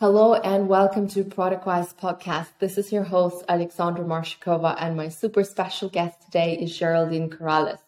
Hello and welcome to ProductWise podcast. This is your host, Alexandra Marshikova, and my super special guest today is Geraldine Corrales.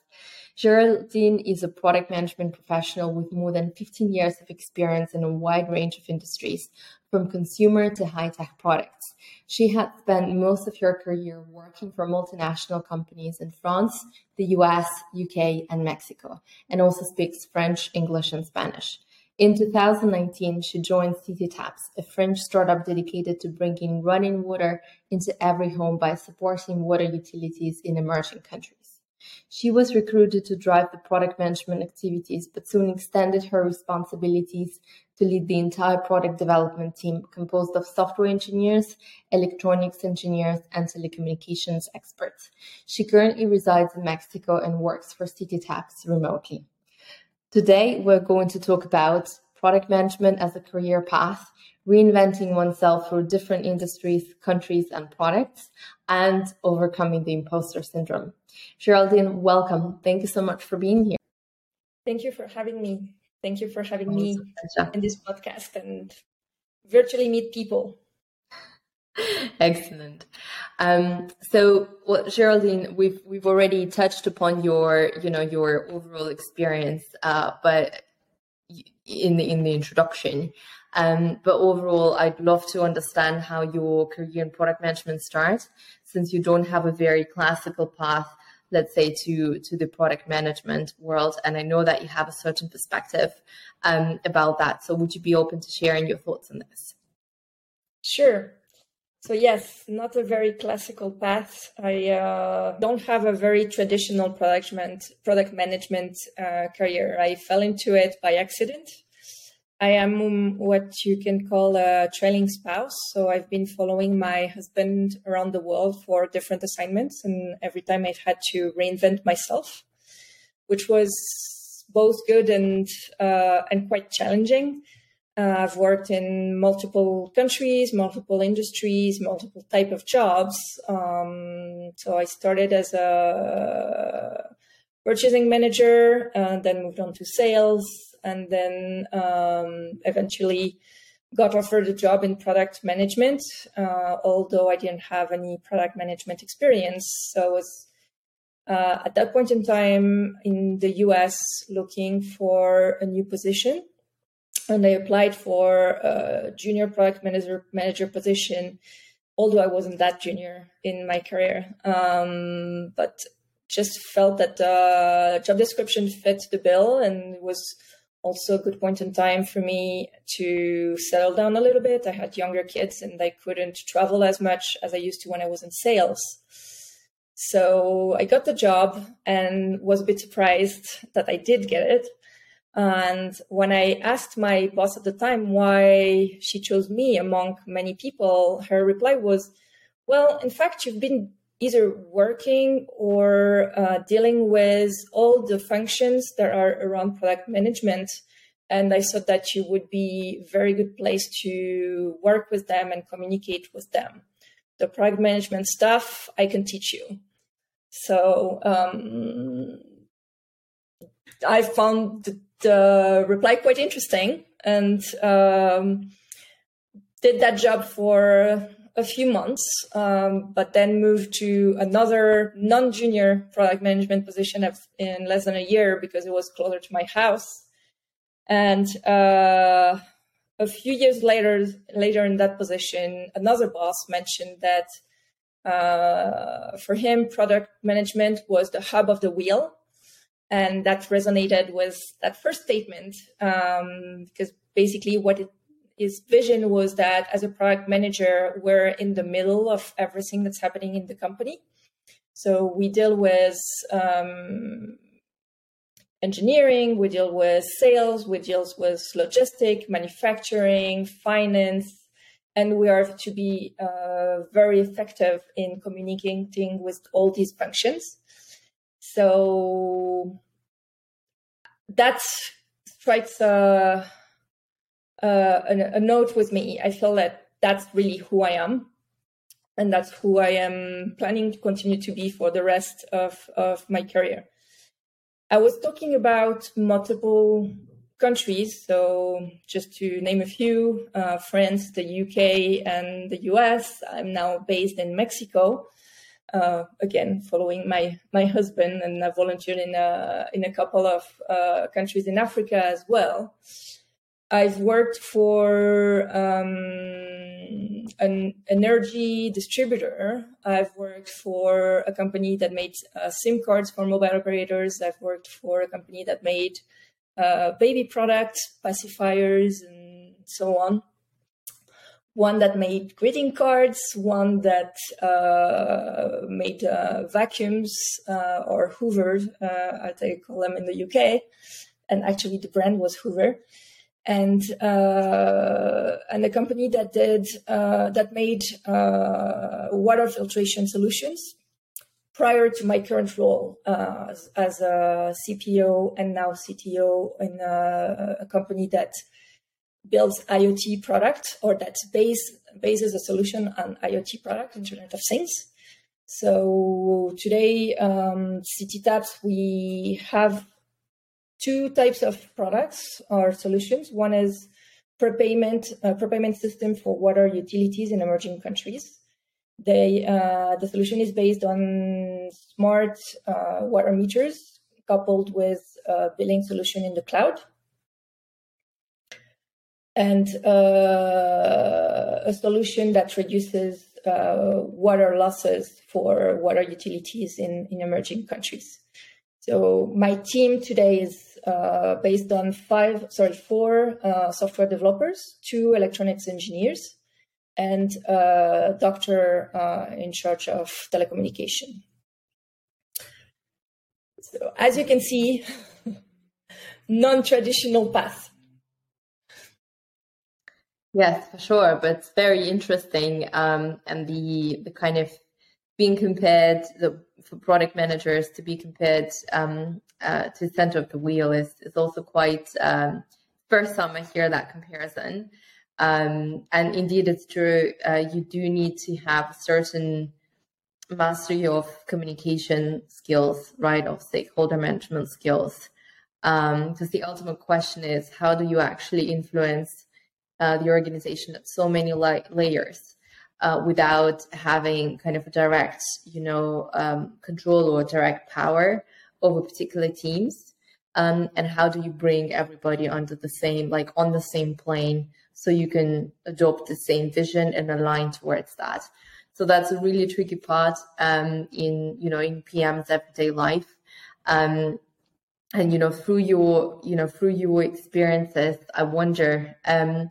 Geraldine is a product management professional with more than 15 years of experience in a wide range of industries, from consumer to high tech products. She had spent most of her career working for multinational companies in France, the US, UK, and Mexico, and also speaks French, English, and Spanish. In 2019, she joined CityTaps, a French startup dedicated to bringing running water into every home by supporting water utilities in emerging countries. She was recruited to drive the product management activities, but soon extended her responsibilities to lead the entire product development team composed of software engineers, electronics engineers, and telecommunications experts. She currently resides in Mexico and works for CityTaps remotely. Today, we're going to talk about product management as a career path, reinventing oneself through different industries, countries, and products, and overcoming the imposter syndrome. Geraldine, welcome. Thank you so much for being here. Thank you for having me. Thank you for having me in this podcast and virtually meet people. Excellent. Um, so, well, Geraldine, we've we've already touched upon your, you know, your overall experience, uh, but in the in the introduction. Um, but overall, I'd love to understand how your career in product management starts, since you don't have a very classical path, let's say, to to the product management world. And I know that you have a certain perspective um, about that. So, would you be open to sharing your thoughts on this? Sure. So yes, not a very classical path. I uh, don't have a very traditional product management, product management uh, career. I fell into it by accident. I am what you can call a trailing spouse. So I've been following my husband around the world for different assignments, and every time I've had to reinvent myself, which was both good and uh, and quite challenging uh, I've worked in multiple countries, multiple industries, multiple type of jobs. Um, so I started as a purchasing manager, uh, then moved on to sales, and then um, eventually got offered a job in product management. Uh, although I didn't have any product management experience, so I was uh, at that point in time in the US looking for a new position and I applied for a junior product manager manager position, although I wasn't that junior in my career. Um, but just felt that the job description fit the bill and was also a good point in time for me to settle down a little bit. I had younger kids and I couldn't travel as much as I used to when I was in sales. So I got the job and was a bit surprised that I did get it. And when I asked my boss at the time why she chose me among many people, her reply was, Well, in fact, you've been either working or uh, dealing with all the functions that are around product management. And I thought that you would be very good place to work with them and communicate with them. The product management stuff, I can teach you. So um, I found the the reply quite interesting and um, did that job for a few months, um, but then moved to another non-junior product management position in less than a year because it was closer to my house. And uh, a few years later, later in that position, another boss mentioned that uh, for him, product management was the hub of the wheel and that resonated with that first statement um, because basically what it, his vision was that as a product manager we're in the middle of everything that's happening in the company. So we deal with um, engineering we deal with sales we deal with logistic manufacturing finance and we are to be uh, very effective in communicating with all these functions so that strikes a, a, a note with me. I feel that that's really who I am. And that's who I am planning to continue to be for the rest of, of my career. I was talking about multiple countries. So, just to name a few uh, France, the UK, and the US. I'm now based in Mexico. Uh, again, following my, my husband, and I volunteered in a, in a couple of uh, countries in Africa as well. I've worked for um, an energy distributor. I've worked for a company that made uh, SIM cards for mobile operators. I've worked for a company that made uh, baby products, pacifiers, and so on. One that made greeting cards, one that uh, made uh, vacuums uh, or Hoover, uh, as they call them in the UK. And actually, the brand was Hoover and uh, and a company that did uh, that made water filtration solutions prior to my current role as, a CPO and now CTO in a, company that builds IoT product or that base bases a solution on IoT product, Internet of Things. So today, um, CityTaps, we have two types of products or solutions. One is prepayment, uh, prepayment system for water utilities in emerging countries. They, uh, the solution is based on smart uh, water meters coupled with a billing solution in the cloud. And uh, a solution that reduces uh, water losses for water utilities in, in emerging countries. So my team today is uh, based on five, sorry, four uh, software developers, two electronics engineers, and a doctor uh, in charge of telecommunication. So as you can see, non-traditional path. Yes, for sure, but it's very interesting, um, and the the kind of being compared the for product managers to be compared um, uh, to the center of the wheel is is also quite um, first time I hear that comparison. Um, and indeed, it's true. Uh, you do need to have a certain mastery of communication skills, right? Of stakeholder management skills. Because um, the ultimate question is, how do you actually influence uh, the organization at so many la- layers? uh, without having kind of a direct, you know, um, control or direct power over particular teams? Um, and how do you bring everybody under the same, like on the same plane, so you can adopt the same vision and align towards that? So that's a really tricky part um, in, you know, in PM's everyday life. Um, and you know, through your, you know, through your experiences, I wonder, um,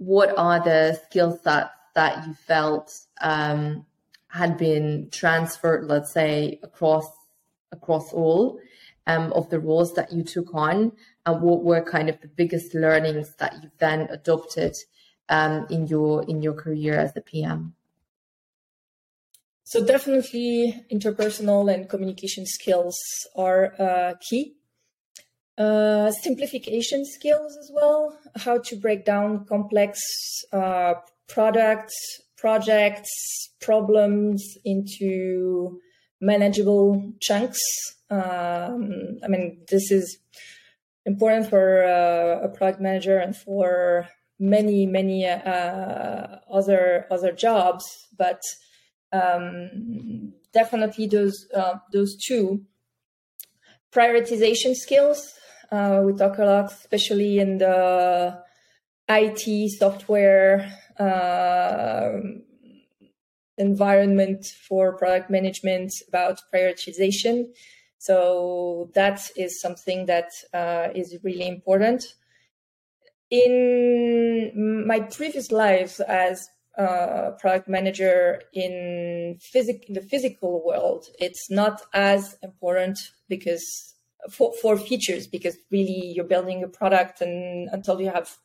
what are the skill sets that you felt um, had been transferred, let's say, across across all um, of the roles that you took on, and what were kind of the biggest learnings that you then adopted um, in your in your career as a PM? So definitely, interpersonal and communication skills are uh, key. Uh, simplification skills as well, how to break down complex uh, products, projects, problems into manageable chunks. Um, I mean, this is important for uh, a product manager and for many, many uh, other other jobs, but um, definitely those uh, those two prioritization skills. Uh, we talk a lot, especially in the IT software uh, environment for product management about prioritization. So that is something that uh, is really important. In my previous life as a product manager in, physic- in the physical world, it's not as important because for, for features, because really you're building a product and until you have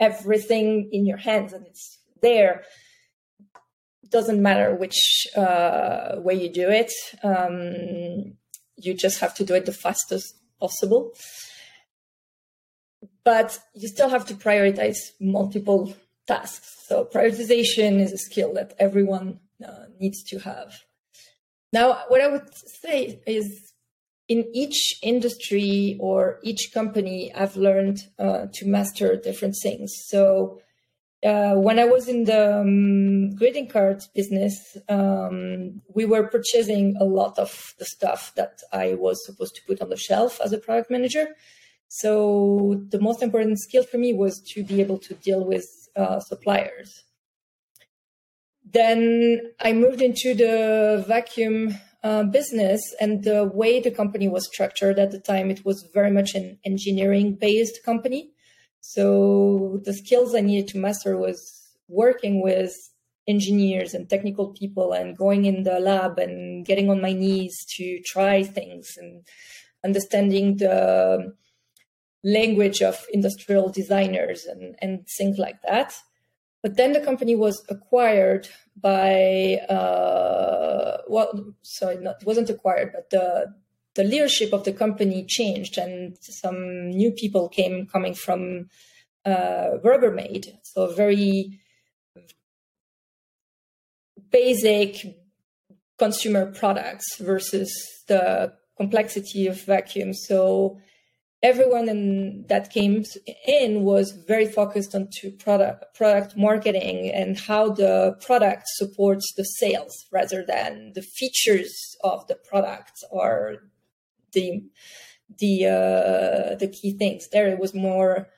everything in your hands and it's there doesn't matter which uh, way you do it. Um, you just have to do it the fastest possible. But you still have to prioritize multiple tasks. So prioritization is a skill that everyone uh, needs to have. Now what i would say is in each industry or each company, I've learned uh, to master different things. So uh, when I was in the um, greeting card business, um, we were purchasing a lot of the stuff that I was supposed to put on the shelf as a product manager. So the most important skill for me was to be able to deal with uh, suppliers. Then I moved into the vacuum uh, business and the way the company was structured at the time, it was very much an engineering based company. So the skills I needed to master was working with engineers and technical people and going in the lab and getting on my knees to try things and understanding the language of industrial designers and, and things like that. But then the company was acquired by, uh, well, sorry, not, wasn't acquired, but the, the leadership of the company changed and some new people came coming from uh, Rubbermaid. So very basic consumer products versus the complexity of vacuum. So everyone in, that came in was very focused on to product product marketing and how the product supports the sales rather than the features of the product or the the uh, the key things. There it was more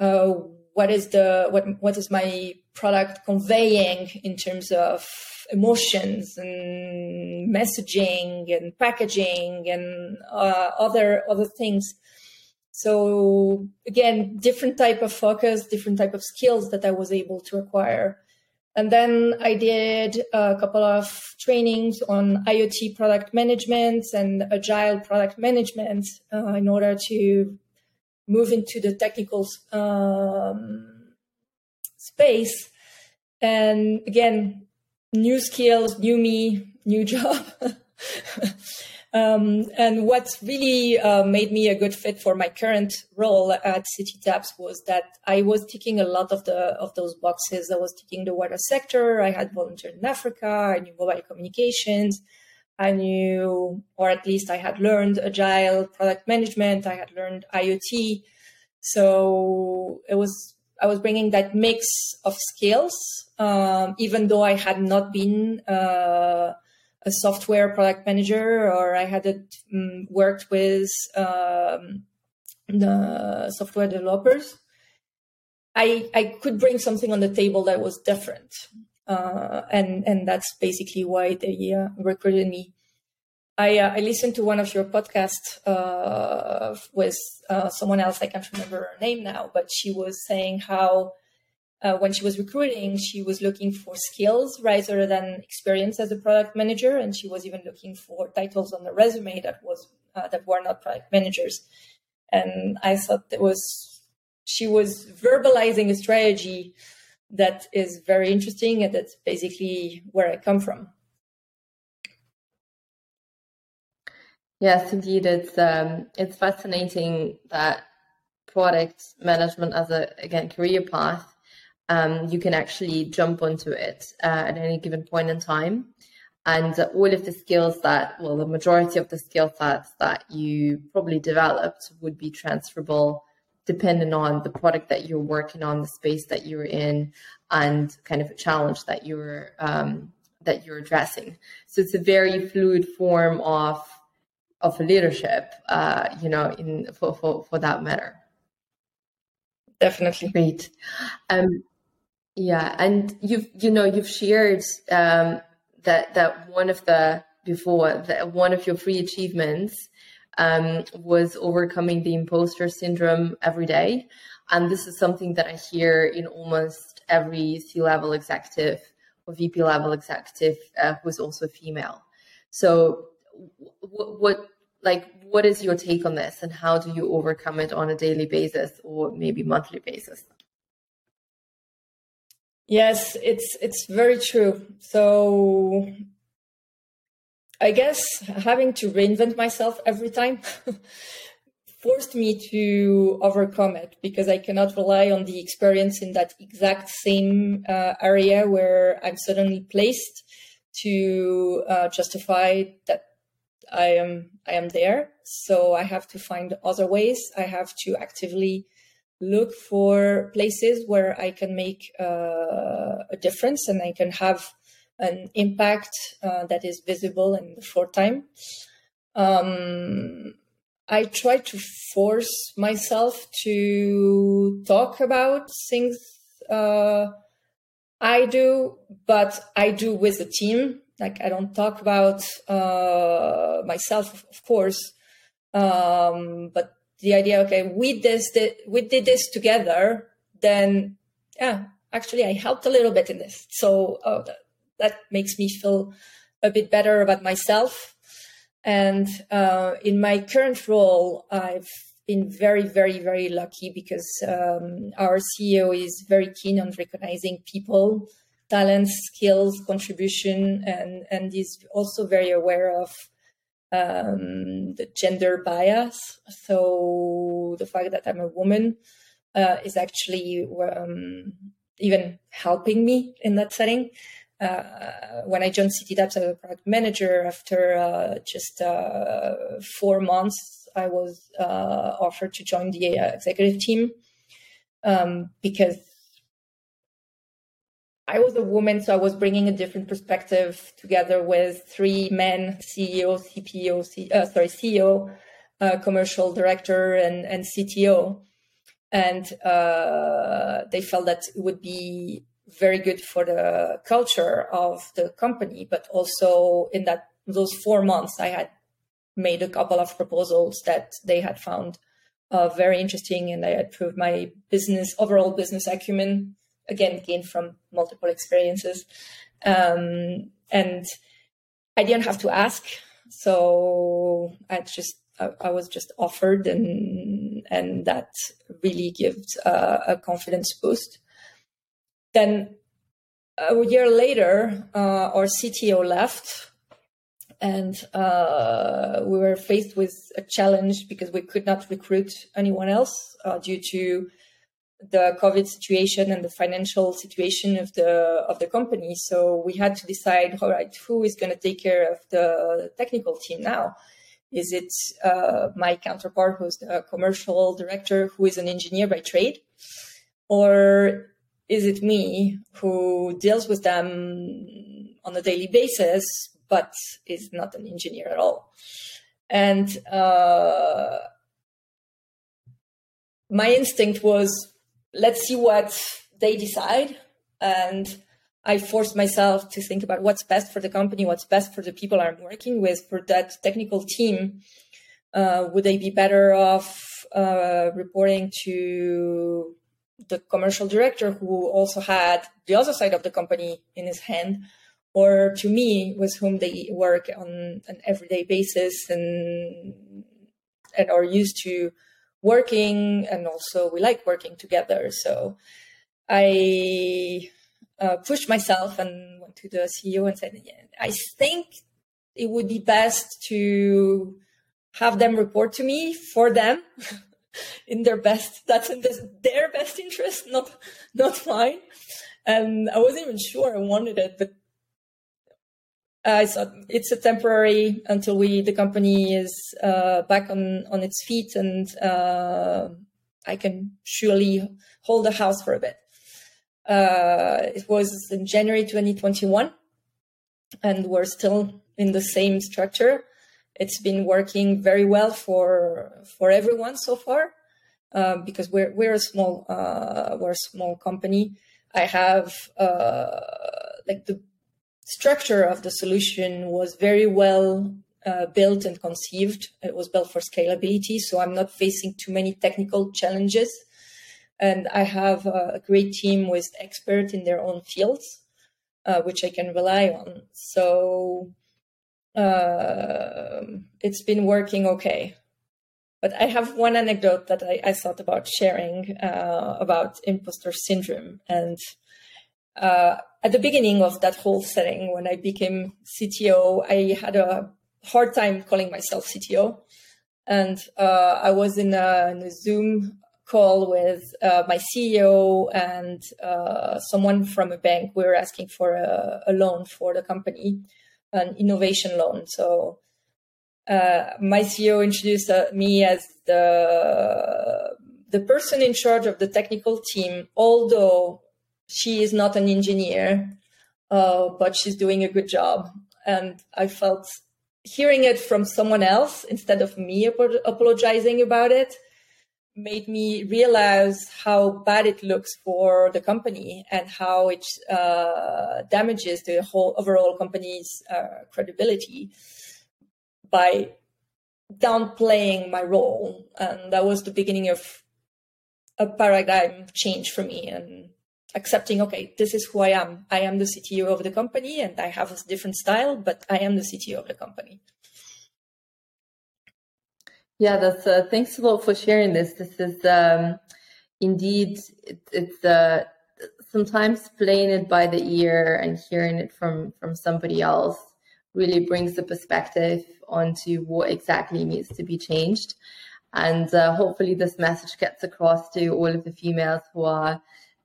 uh, what is the what what is my product conveying in terms of emotions and messaging and packaging and uh, other other things so again, different type of focus, different type of skills that I was able to acquire. And then I did a couple of trainings on IoT product management and agile product management uh, in order to move into the technical um, space. And again, new skills, new me, new job. Um, and what really uh, made me a good fit for my current role at CityTaps was that I was ticking a lot of the of those boxes. I was ticking the water sector. I had volunteered in Africa. I knew mobile communications. I knew, or at least I had learned agile product management. I had learned IoT. So it was I was bringing that mix of skills, um, even though I had not been. Uh, a software product manager or I had um, worked with um, the software developers, I I could bring something on the table that was different, uh, and and that's basically why they uh, recruited me. I uh, I listened to one of your podcasts uh, with uh, someone else. I can't remember her name now, but she was saying how uh, when she was recruiting, she was looking for skills rather than experience as a product manager, and she was even looking for titles on the resume that was uh, that were not product managers. And I thought it was she was verbalizing a strategy that is very interesting, and that's basically where I come from. Yes, indeed, it's um, it's fascinating that product management as a again career path um, you can actually jump onto it uh, at any given point in time. And all of the skills that, well, the majority of the skill sets that you probably developed would be transferable depending on the product that you're working on, the space that you're in, and kind of a challenge that you're um, that you're addressing. So it's a very fluid form of of leadership, uh, you know, in for, for for that matter. Definitely. Great. Um, yeah, and you've you know you've shared um, that that one of the before that one of your free achievements um, was overcoming the imposter syndrome every day, and this is something that I hear in almost every C level executive or VP level executive uh, who is also female. So, what, what like what is your take on this, and how do you overcome it on a daily basis or maybe monthly basis? Yes, it's it's very true. So I guess having to reinvent myself every time forced me to overcome it because I cannot rely on the experience in that exact same uh, area where I'm suddenly placed to uh, justify that I am I am there. So I have to find other ways. I have to actively look for places where I can make uh, a difference and I can have an impact uh, that is visible in the short time. Um, I try to force myself to talk about things uh, I do, but I do with the team. Like I don't talk about uh, myself, of course, um, but the idea, okay, we this, we did this together, then yeah, actually I helped a little bit in this, so uh, that, that makes me feel a bit better about myself. And uh, in my current role, I've been very, very, very lucky because um, our CEO is very keen on recognizing people, talents, skills, contribution, and and is also very aware of um, the gender bias. So the fact that I'm a woman uh, is actually um, even helping me in that setting. Uh, when I joined City CityTaps as a product manager, after uh, just uh, four months, I was uh, offered to join the executive team um, because I was a woman, so I was bringing a different perspective together with three men: CEO, CPO, C, uh, sorry, CEO, uh, commercial director, and and CTO. And uh, they felt that it would be very good for the culture of the company, but also in that those four months, I had made a couple of proposals that they had found uh, very interesting, and I had proved my business overall business acumen again gained from multiple experiences. Um, and i didn't have to ask. So i just I, I was just offered and and that really gives uh, a confidence boost. Then a year later uh, our cto left and uh, we were faced with a challenge because we could not recruit anyone else uh, due to the COVID situation and the financial situation of the of the company. So we had to decide, all right, who is going to take care of the technical team now? Is it uh, my counterpart, who's the commercial director, who is an engineer by trade, or is it me who deals with them on a daily basis, but is not an engineer at all? And uh, my instinct was let's see what they decide. And I forced myself to think about what's best for the company, what's best for the people I'm working with, for that technical team. Uh, would they be better off uh, reporting to the commercial director who also had the other side of the company in his hand, or to me, with whom they work on an everyday basis and and are used to working and also we like working together. So I uh, pushed myself and went to the CEO and said, yeah, I think it would be best to have them report to me for them in their best, that's in this, their best interest, not, not mine. And I wasn't even sure I wanted it, but I thought it's a temporary until we the company is uh, back on on its feet and uh, I can surely hold the house for a bit. Uh, it was in January 2021, and we're still in the same structure. It's been working very well for for everyone so far uh, because we're we're a small uh, we're a small company. I have uh, like the structure of the solution was very well uh, built and conceived. It was built for scalability, so I'm not facing too many technical challenges. And I have a great team with experts in their own fields, uh, which I can rely on. So uh, it's been working okay. But I have one anecdote that I, I thought about sharing uh, about imposter syndrome. And uh, at the beginning of that whole setting, when I became CTO, I had a hard time calling myself CTO. And uh, I was in a, in a, Zoom call with uh, my CEO and uh, someone from a bank. We were asking for a, a, loan for the company, an innovation loan. So uh, my CEO introduced uh, me as the the person in charge of the technical team, although she is not an engineer, uh, but she's doing a good job. And I felt hearing it from someone else instead of me ap- apologizing about it made me realize how bad it looks for the company and how it uh, damages the whole overall company's uh, credibility by downplaying my role. And that was the beginning of a paradigm change for me and accepting, okay, this is who I am. I am the CTO of the company and I have a different style, but I am the CTO of the company. Yeah, that's uh, thanks a lot for sharing this. This is um, indeed it, it's uh, sometimes playing it by the ear and hearing it from from somebody else really brings the perspective onto what exactly needs to be changed. And uh, hopefully, this message gets across to all of the females who are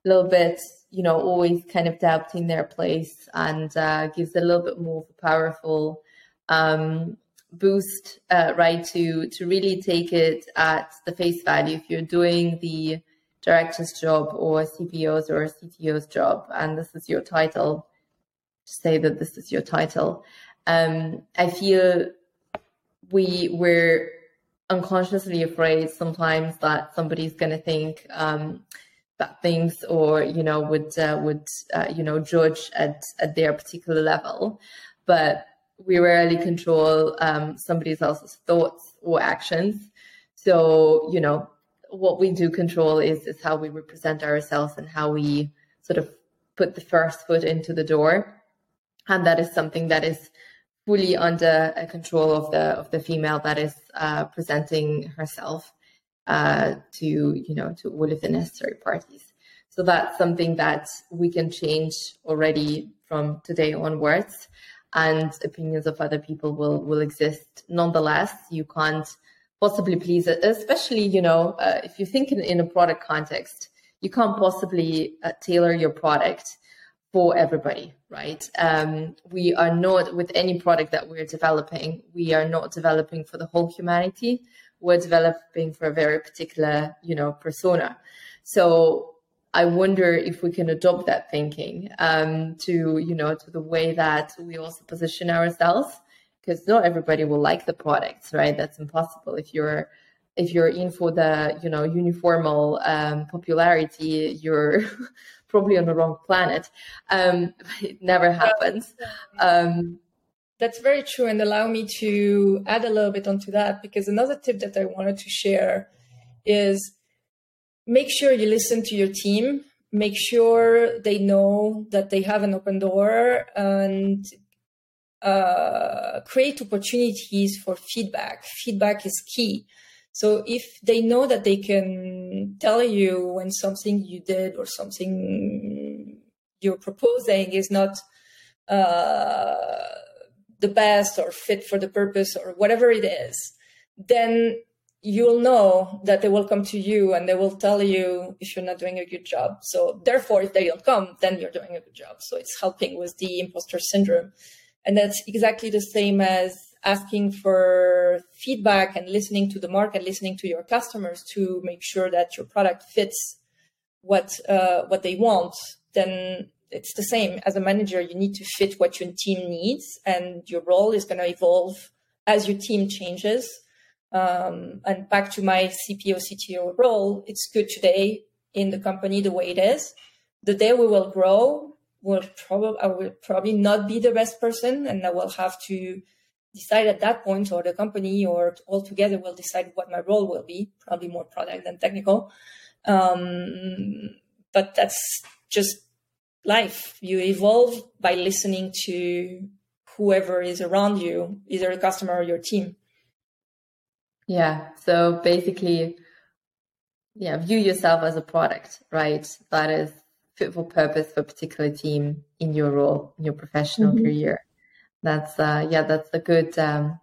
little bit, you know, always kind of doubting their place and uh, gives a little bit more of a powerful um, boost, uh, right? To to really take it at the face value. If you're doing the director's job or CPO's or CTO's job, and this is your title, to say that this is your title. Um, I feel we were unconsciously afraid sometimes that somebody's going to think um, bad things or you know would uh, would uh, you know judge at at their particular level. But we rarely control um, somebody else's thoughts or actions. So you know what we do control is is how we represent ourselves and how we sort of put the first foot into the door. And that is something that is fully under control of the of the female that is uh, presenting herself uh, to you know to all of the necessary parties. So that's something that we can change already from today onwards, and opinions of other people will will exist nonetheless. You can't possibly please especially you know uh, if you think in, in, a product context, you can't possibly uh, tailor your product for everybody, right? Um, we are not with any product that we're developing. We are not developing for the whole humanity. We're developing for a very particular, you know, persona. So I wonder if we can adopt that thinking um, to, you know, to the way that we also position ourselves, because not everybody will like the products, right? That's impossible. If you're if you're in for the, you know, uniformal um, popularity, you're probably on the wrong planet. Um, it never happens. Um, That's very true. And allow me to add a little bit onto that because another tip that I wanted to share is make sure you listen to your team, make sure they know that they have an open door and uh, create opportunities for feedback. Feedback is key. So if they know that they can tell you when something you did or something you're proposing is not uh, the best or fit for the purpose or whatever it is, then you'll know that they will come to you and they will tell you if you're not doing a good job. So therefore, if they don't come, then you're doing a good job. So it's helping with the imposter syndrome. And that's exactly the same as asking for feedback and listening to the market, listening to your customers to make sure that your product fits what uh, what they want, then it's the same. As a manager, you need to fit what your team needs, and your role is going to evolve as your team changes. Um, and back to my CPO CTO role, it's good today in the company the way it is. The day we will grow, will probably I will probably not be the best person, and I will have to decide at that point, or the company or all together will decide what my role will be, probably more product than technical. Um, but that's just life. You evolve by listening to whoever is around you, either a customer or your team. Yeah. So basically, yeah, view yourself as a product, right? That is fit for purpose for a particular team in your role, in your professional mm-hmm. career that's uh, yeah, that's a good um,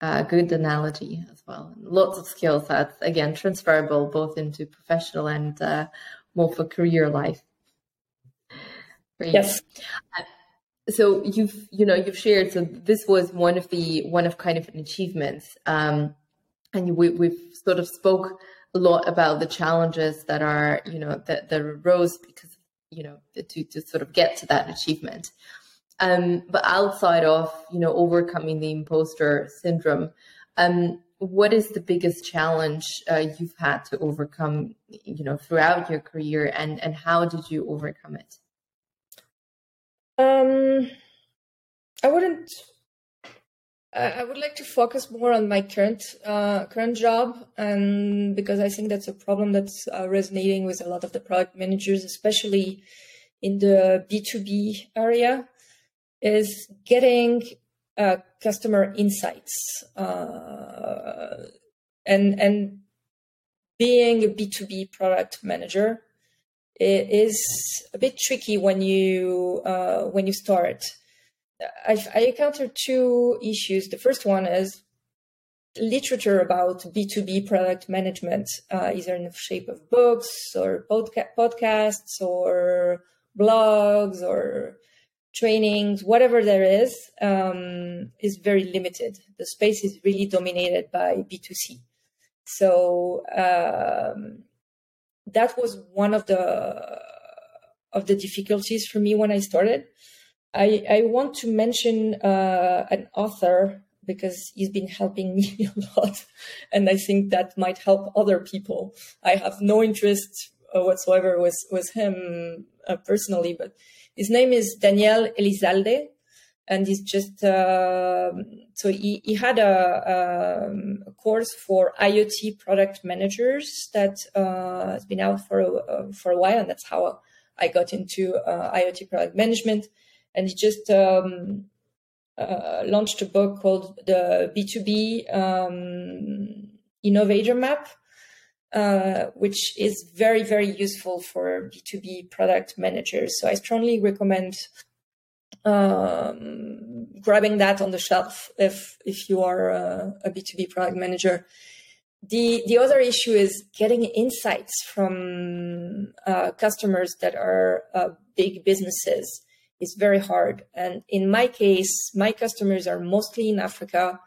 uh, good analogy as well. Lots of skills sets again transferable both into professional and uh, more for career life. Great. Yes. Uh, so you've you know you've shared so this was one of the one of kind of an achievement um and we, we've sort of spoke a lot about the challenges that are you know that that arose because you know to to sort of get to that achievement um but outside of you know overcoming the imposter syndrome um what is the biggest challenge uh, you've had to overcome you know throughout your career and and how did you overcome it um, I wouldn't. I would like to focus more on my current uh, current job, and because I think that's a problem that's uh, resonating with a lot of the product managers, especially in the B two B area, is getting uh, customer insights uh, and and being a B two B product manager it is a bit tricky when you uh, when you start. I, I encountered two issues. The first one is literature about B2B product management, uh, either in the shape of books or podca- podcasts or blogs or trainings, whatever there is, um, is very limited. The space is really dominated by B2C. So um, that was one of the of the difficulties for me when I started. I, I want to mention uh, an author because he's been helping me a lot, and I think that might help other people. I have no interest uh, whatsoever with with him uh, personally, but his name is Daniel Elizalde, and he's just uh, so he, he had a, um, a, course for IoT product managers that uh, has been out for a, uh, for a while, and that's how I got into uh, IoT product management. And he just um, uh, launched a book called the B2B um, Innovator Map, uh, which is very very useful for B2B product managers. So I strongly recommend um, grabbing that on the shelf if if you are a a B2B product manager. The the other issue is getting insights from uh, customers that are uh, big businesses is very hard. And in my case, my customers are mostly in Africa.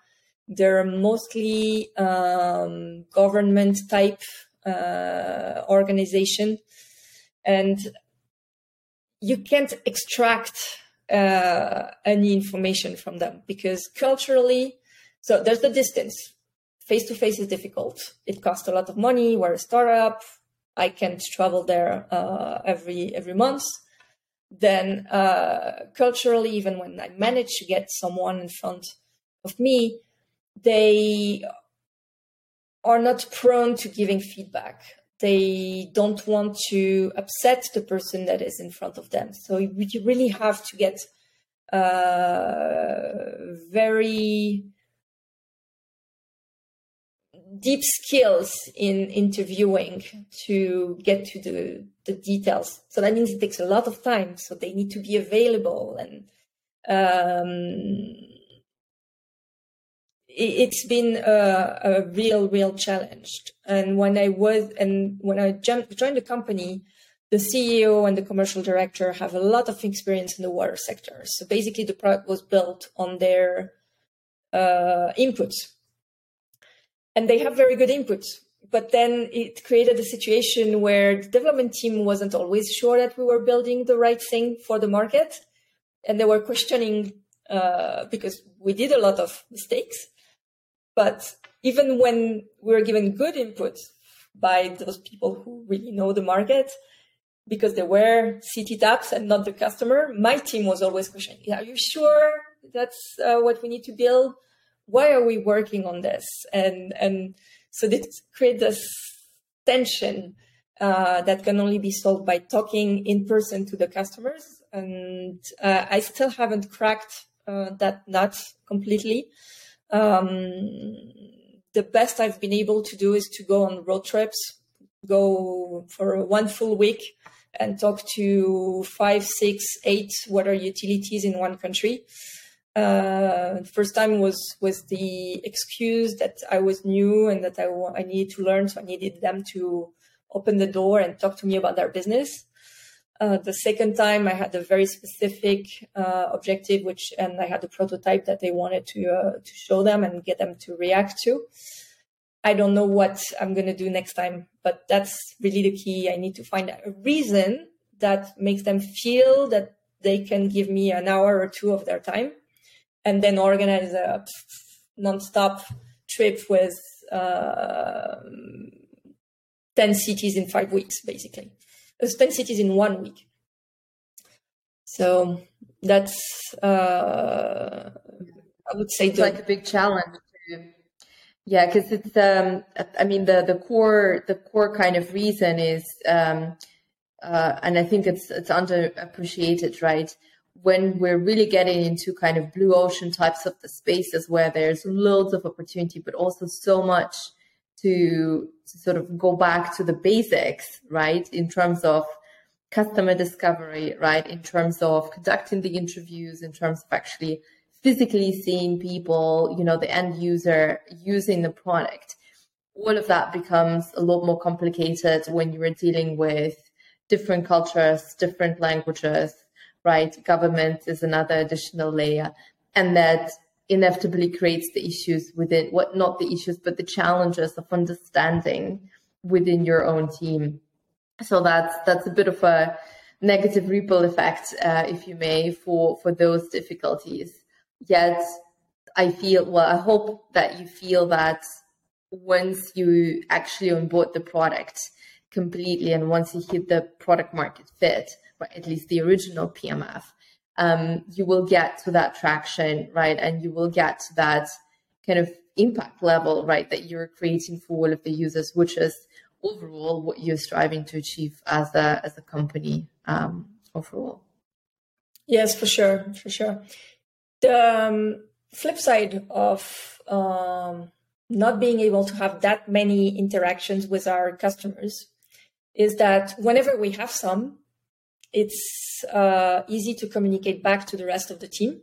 They're mostly um, government type uh, organization, and you can't extract uh, any information from them because culturally, so there's the distance. Face to face is difficult. It costs a lot of money. We're a startup. I can't travel there uh, every every month. Then uh, culturally, even when I manage to get someone in front of me, they are not prone to giving feedback. They don't want to upset the person that is in front of them. So you really have to get uh, very deep skills in interviewing to get to the, the details. So that means it takes a lot of time. So they need to be available and um, it's been a, a, real, real challenge. And when I was, and when I joined the company, the CEO and the commercial director have a lot of experience in the water sector. So basically, the product was built on their uh, inputs, and they have very good inputs. But then it created a situation where the development team wasn't always sure that we were building the right thing for the market, and they were questioning uh, because we did a lot of mistakes but even when we're given good input by those people who really know the market, because they were CityTaps and not the customer, my team was always questioning, are you sure that's uh, what we need to build? Why are we working on this? And, and so this creates this tension uh, that can only be solved by talking in person to the customers. And uh, I still haven't cracked uh, that nut completely. Um, the best I've been able to do is to go on road trips, go for one full week and talk to five, six, eight water utilities in one country. Uh, first time was was the excuse that I was new and that I, I needed to learn, so I needed them to open the door and talk to me about their business. Uh, the second time, I had a very specific uh, objective, which and I had a prototype that they wanted to uh, to show them and get them to react to. I don't know what I'm gonna do next time, but that's really the key. I need to find a reason that makes them feel that they can give me an hour or two of their time, and then organize a nonstop trip with uh, ten cities in five weeks, basically. 10 cities in one week. So that's, uh, I would say, it's the, like a big challenge. Yeah, because it's, um, I mean, the the core the core kind of reason is, um, uh, and I think it's it's underappreciated, right? When we're really getting into kind of blue ocean types of the spaces where there's loads of opportunity, but also so much to, to sort of go back to the basics, right? In terms of customer discovery, right? In terms of conducting the interviews, in terms of actually physically seeing people, you know, the end user using the product. All of that becomes a lot more complicated when you are dealing with different cultures, different languages, right? Government is another additional layer. And that inevitably creates the issues within what not the issues but the challenges of understanding within your own team. So that's that's a bit of a negative ripple effect uh, if you may for for those difficulties. Yet i feel well i hope that you feel that once you actually onboard the product completely and once you hit the product market fit or at least the original pmf um, you will get to that traction, right? And you will get to that kind of impact level, right, that you're creating for all of the users, which is overall what you're striving to achieve as a as a company um, overall. Yes, for sure, for sure. The um, flip side of um, not being able to have that many interactions with our customers is that whenever we have some, it's uh, easy to communicate back to the rest of the team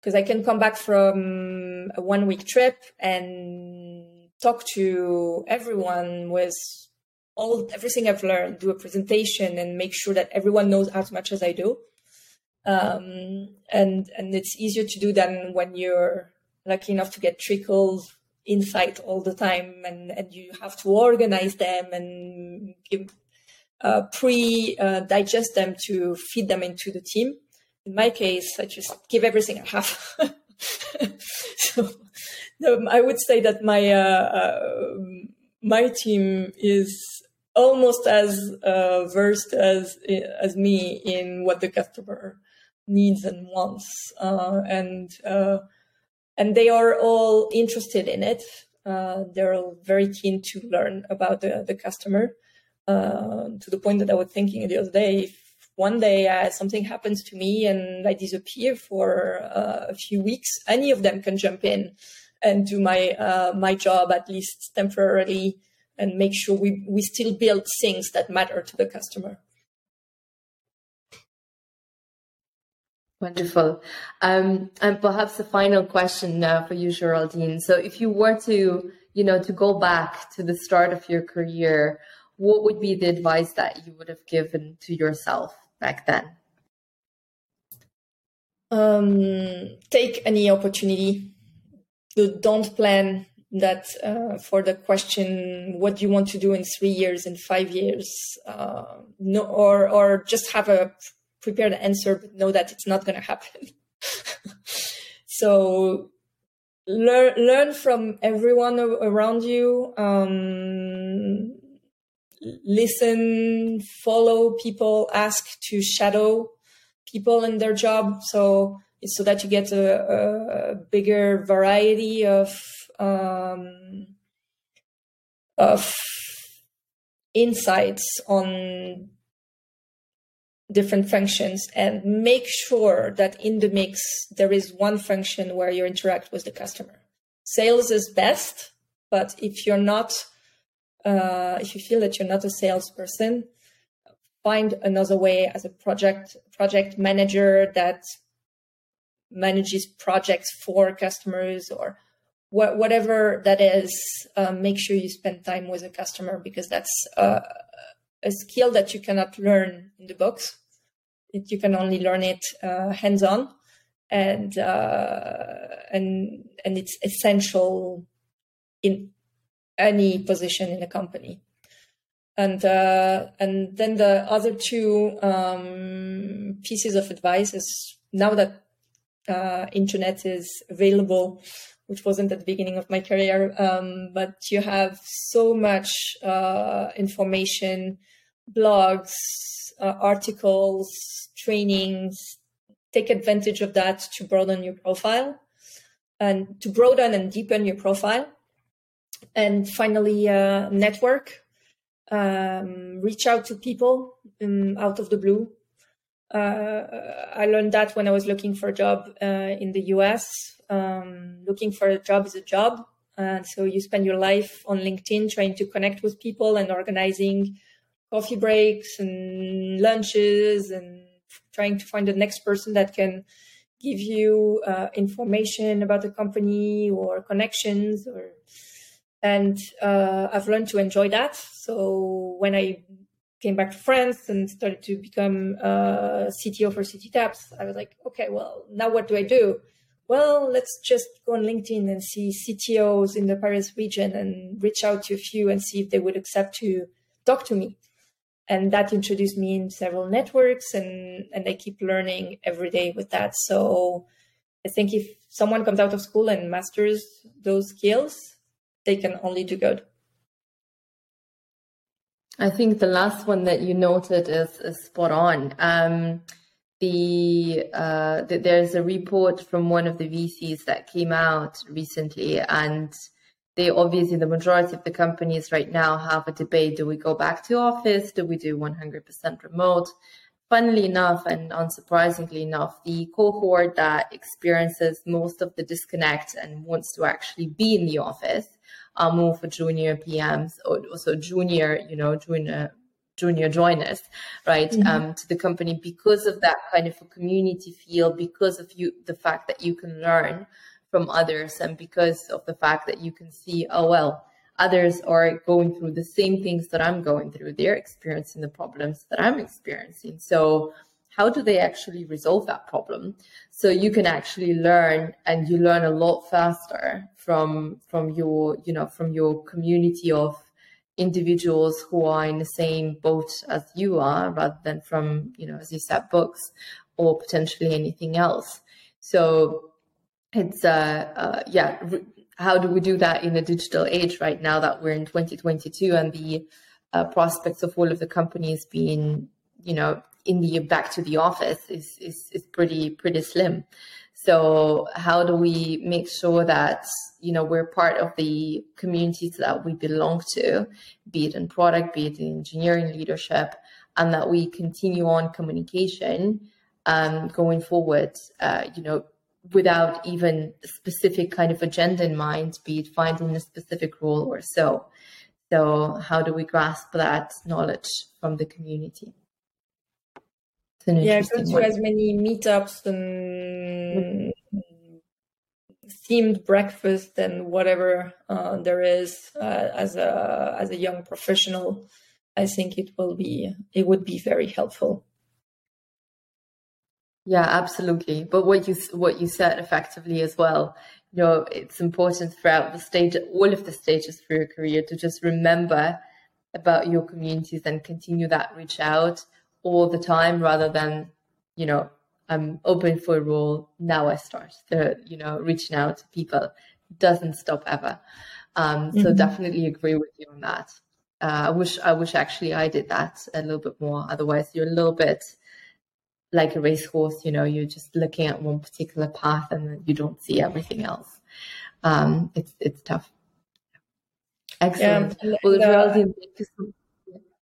because I can come back from a one week trip and talk to everyone with all everything I've learned, do a presentation and make sure that everyone knows as much as I do. Um, and and it's easier to do than when you're lucky enough to get trickles insight all the time and, and you have to organize them and give uh, pre uh, digest them to feed them into the team. In my case, I just give everything I have. so no, I would say that my uh, uh my team is almost as uh, versed as as me in what the customer needs and wants, uh, and uh and they are all interested in it. Uh they're all very keen to learn about the, the customer uh, to the point that I was thinking the other day, if one day uh, something happens to me and I disappear for uh, a few weeks, any of them can jump in and do my uh, my job at least temporarily and make sure we, we still build things that matter to the customer. Wonderful. Um, and perhaps a final question uh, for you, Geraldine. So if you were to, you know, to go back to the start of your career, what would be the advice that you would have given to yourself back then? Um, take any opportunity. Don't plan that uh, for the question, what do you want to do in three years, in five years? Uh, no, or, or just have a prepared answer, but know that it's not going to happen. so learn, learn from everyone around you. Um, listen, follow people, ask to shadow people in their job. So it's so that you get a, a bigger variety of um, of insights on different functions and make sure that in the mix there is one function where you interact with the customer. Sales is best, but if you're not uh, if you feel that you're not a salesperson, find another way as a project project manager that manages projects for customers or wh- whatever that is. Uh, make sure you spend time with a customer because that's uh, a skill that you cannot learn in the books. It, you can only learn it uh, hands on, and uh, and and it's essential in any position in a company. And uh, and then the other two um, pieces of advice is now that uh, internet is available, which wasn't at the beginning of my career, um, but you have so much uh, information, blogs, uh, articles, trainings. Take advantage of that to broaden your profile and to broaden and deepen your profile. And finally, uh, network. Um, reach out to people um, out of the blue uh, I learned that when I was looking for a job uh, in the US. Um, looking for a job is a job. And so you spend your life on LinkedIn trying to connect with people and organizing coffee breaks and lunches and trying to find the next person that can give you uh, information about the company or connections or and uh, I've learned to enjoy that. So when I came back to France and started to become uh, CTO for CityTaps, I was like, okay, well, now what do I do? Well, let's just go on LinkedIn and see CTOs in the Paris region and reach out to a few and see if they would accept to talk to me. And that introduced me in several networks and, and I keep learning every day with that. So I think if someone comes out of school and masters those skills, they can only do good. I think the last one that you noted is, is spot on. Um, the, uh, the, there's a report from one of the VCs that came out recently, and they obviously the majority of the companies right now have a debate: do we go back to office? Do we do 100% remote? Funnily enough, and unsurprisingly enough, the cohort that experiences most of the disconnect and wants to actually be in the office are more for junior PMs or also junior, you know, junior junior joiners, right, mm-hmm. um, to the company because of that kind of a community feel, because of you, the fact that you can learn from others, and because of the fact that you can see, oh well, others are going through the same things that I'm going through. They're experiencing the problems that I'm experiencing. So how do they actually resolve that problem? So you can actually learn and you learn a lot faster from from your you know from your community of individuals who are in the same boat as you are rather than from you know as you said books or potentially anything else so it's uh, uh yeah how do we do that in a digital age right now that we're in 2022 and the uh, prospects of all of the companies being you know in the back to the office is is, is pretty pretty slim so how do we make sure that you know we're part of the communities that we belong to, be it in product, be it in engineering leadership, and that we continue on communication um, going forward. Uh, you know, without even specific kind of agenda in mind, be it finding a specific role or so. So how do we grasp that knowledge from the community? Yeah, go to one. as many meetups and themed breakfast and whatever uh, there is uh, as a as a young professional. I think it will be it would be very helpful. Yeah, absolutely. But what you what you said effectively as well, you know, it's important throughout the stage, all of the stages for your career, to just remember about your communities and continue that reach out all the time rather than, you know, I'm open for a role. Now I start the, you know, reaching out to people doesn't stop ever. Um, so mm-hmm. definitely agree with you on that. Uh, I wish, I wish actually I did that a little bit more. Otherwise you're a little bit like a racehorse, you know, you're just looking at one particular path and you don't see everything else. Um, it's, it's tough. Excellent. Yeah, well, thank you so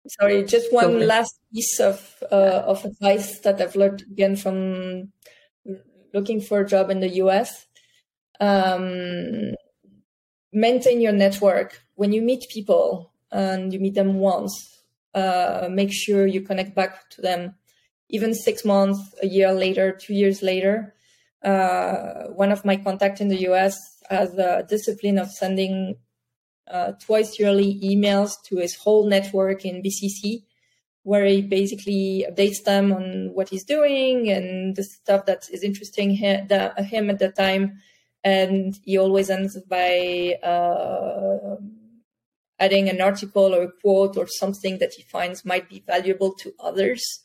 Sorry, just one okay. last piece of uh, of advice that I've learned again from looking for a job in the US. Um, maintain your network. When you meet people and you meet them once, uh, make sure you connect back to them, even six months, a year later, two years later. Uh, one of my contacts in the US has a discipline of sending uh, twice yearly emails to his whole network in BCC where he basically updates them on what he's doing and the stuff that is interesting him, him at the time. And he always ends by uh, adding an article or a quote or something that he finds might be valuable to others.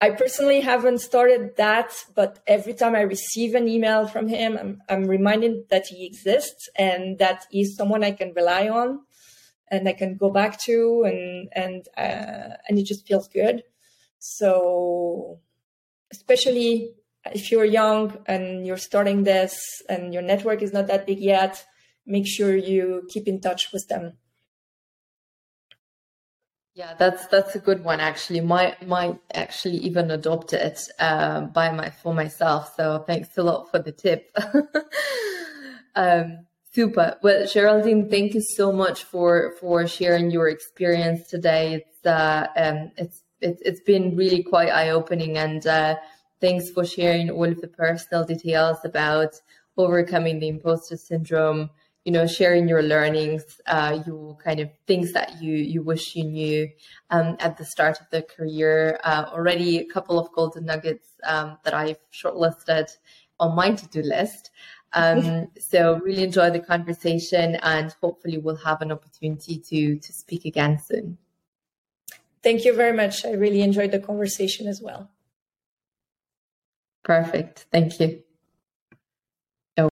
I personally haven't started that, but every time I receive an email from him, I'm, I'm reminded that he exists and that he's someone I can rely on and I can go back to and, and, uh, and it just feels good. So especially if you're young and you're starting this and your network is not that big yet, make sure you keep in touch with them. Yeah, that's that's a good one actually. Might might actually even adopt it uh, by my for myself. So thanks a lot for the tip. um, super. Well, Geraldine, thank you so much for for sharing your experience today. It's uh, um, it's it's it's been really quite eye opening, and uh, thanks for sharing all of the personal details about overcoming the imposter syndrome you know, sharing your learnings, uh, your kind of things that you you wish you knew um, at the start of the career. Uh, already a couple of golden nuggets um, that I've shortlisted on my to-do list. Um, so really enjoy the conversation, and hopefully we'll have an opportunity to to speak again soon. Thank you very much. I really enjoyed the conversation as well. Perfect. Thank you.